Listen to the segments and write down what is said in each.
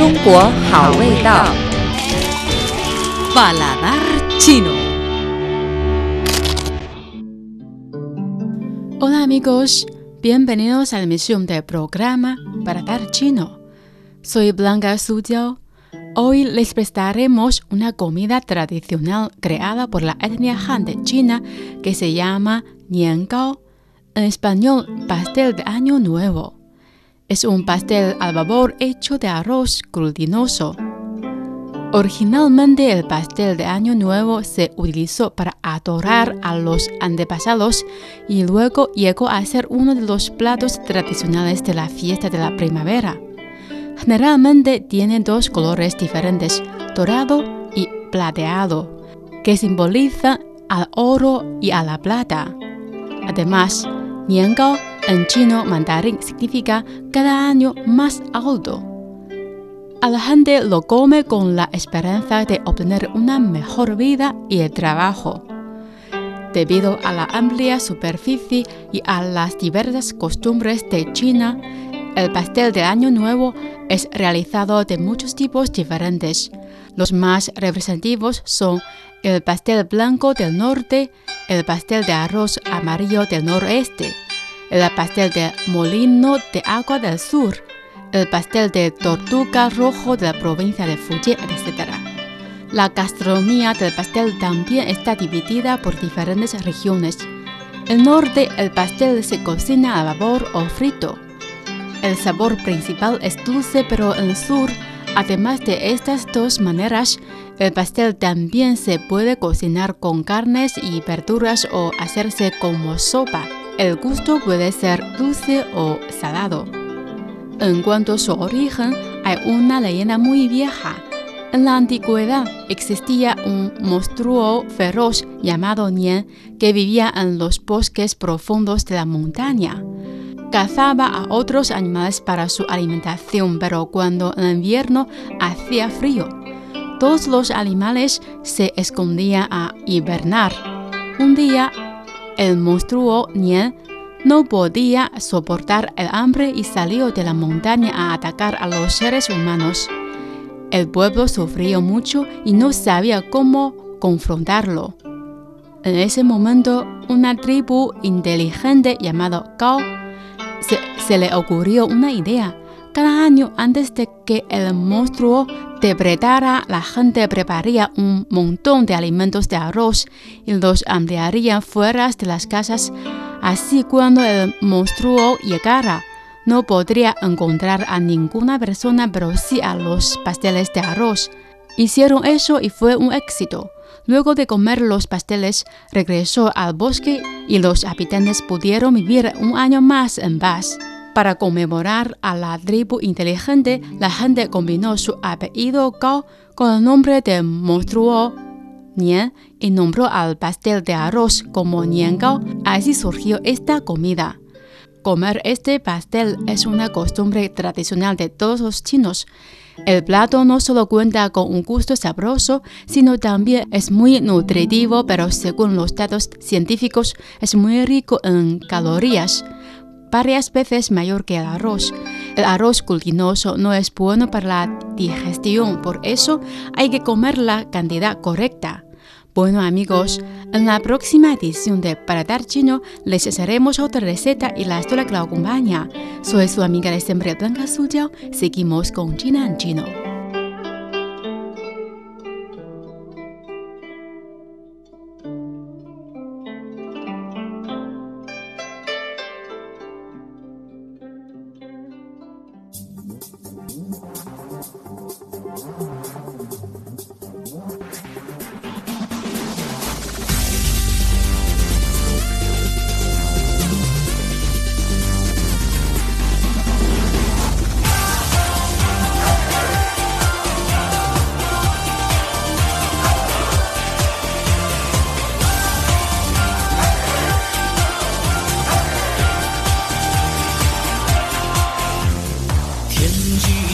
中国好味道。 Paladar chino. Hola amigos, bienvenidos a la emisión del programa Paladar chino. Soy Blanca Sujiao. Hoy les prestaremos una comida tradicional creada por la etnia Han de China que se llama Niangao, en español pastel de año nuevo. Es un pastel al vapor hecho de arroz glutinoso. Originalmente el pastel de Año Nuevo se utilizó para adorar a los antepasados y luego llegó a ser uno de los platos tradicionales de la fiesta de la primavera. Generalmente tiene dos colores diferentes, dorado y plateado, que simbolizan al oro y a la plata. Además, Niangao en chino mandarín significa cada año más alto. A la gente lo come con la esperanza de obtener una mejor vida y el trabajo. Debido a la amplia superficie y a las diversas costumbres de China, el pastel de Año Nuevo es realizado de muchos tipos diferentes. Los más representativos son el pastel blanco del norte, el pastel de arroz amarillo del noreste, el pastel de molino de agua del sur, el pastel de tortuga rojo de la provincia de Fujian, etc. La gastronomía del pastel también está dividida por diferentes regiones. El norte, el pastel se cocina a vapor o frito. El sabor principal es dulce, pero en el sur, además de estas dos maneras, el pastel también se puede cocinar con carnes y verduras o hacerse como sopa. El gusto puede ser dulce o salado. En cuanto a su origen, hay una leyenda muy vieja. En la antigüedad existía un monstruo feroz llamado Nian que vivía en los bosques profundos de la montaña. Cazaba a otros animales para su alimentación, pero cuando en invierno hacía frío, todos los animales se escondían a hibernar. Un día, el monstruo Nian no podía soportar el hambre y salió de la montaña a atacar a los seres humanos. El pueblo sufrió mucho y no sabía cómo confrontarlo. En ese momento, una tribu inteligente llamada Gao se, se, le ocurrió una idea. Cada año antes de que el monstruo depredara, la gente prepararía un montón de alimentos de arroz y los ampliaría fuera de las casas Así cuando el monstruo llegara, no podría encontrar a ninguna persona, pero sí a los pasteles de arroz. Hicieron eso y fue un éxito. Luego de comer los pasteles, regresó al bosque y los habitantes pudieron vivir un año más en paz. Para conmemorar a la tribu inteligente, la gente combinó su apellido Gao con el nombre del monstruo Nian y nombró al pastel de arroz como Niangao. Así surgió esta comida. Comer este pastel es una costumbre tradicional de todos los chinos. El plato no solo cuenta con un gusto sabroso, sino también es muy nutritivo, pero según los datos científicos es muy rico en calorías, varias veces mayor que el arroz. El arroz glutinoso no es bueno para la digestión, por eso hay que comer la cantidad correcta. Bueno amigos, en la próxima edición de Paladar Chino les haremos otra receta y la historia que la acompaña. Soy su amiga de siempre Blanca Suyao. Seguimos con China en Chino.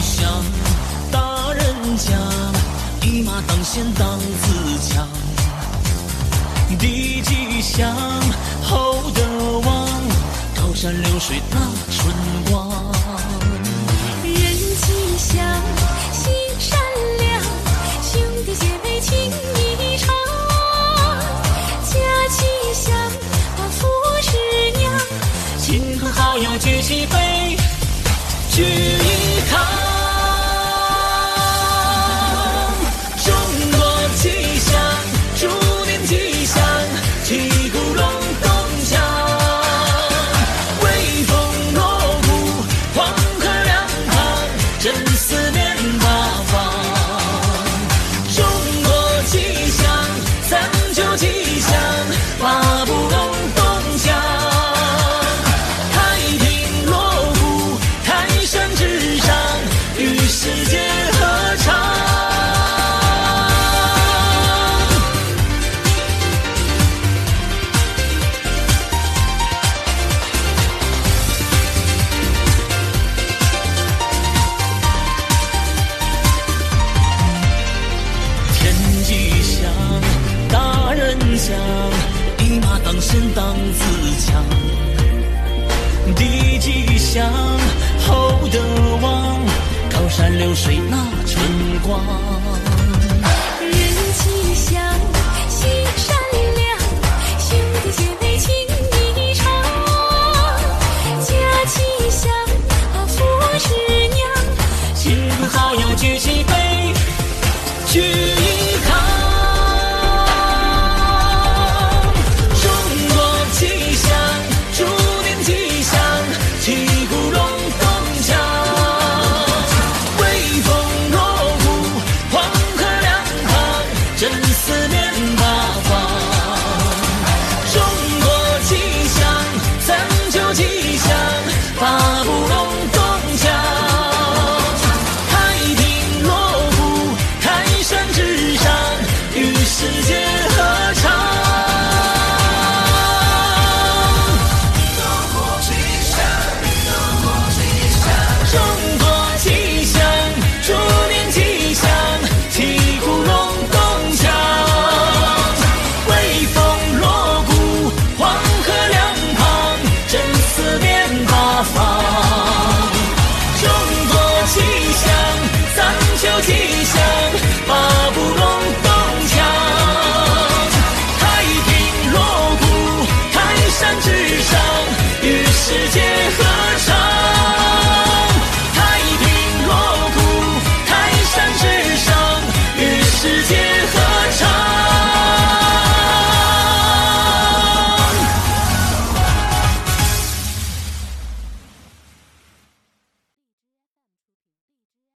想大人家，一马当先当自强。地吉祥，厚德旺，高山流水那春光。listening. 当自强。地吉祥，厚德旺，高山流水那春光。人吉祥，心善良，兄弟姐妹情谊长。家吉祥，父是娘，亲朋好友举起杯，举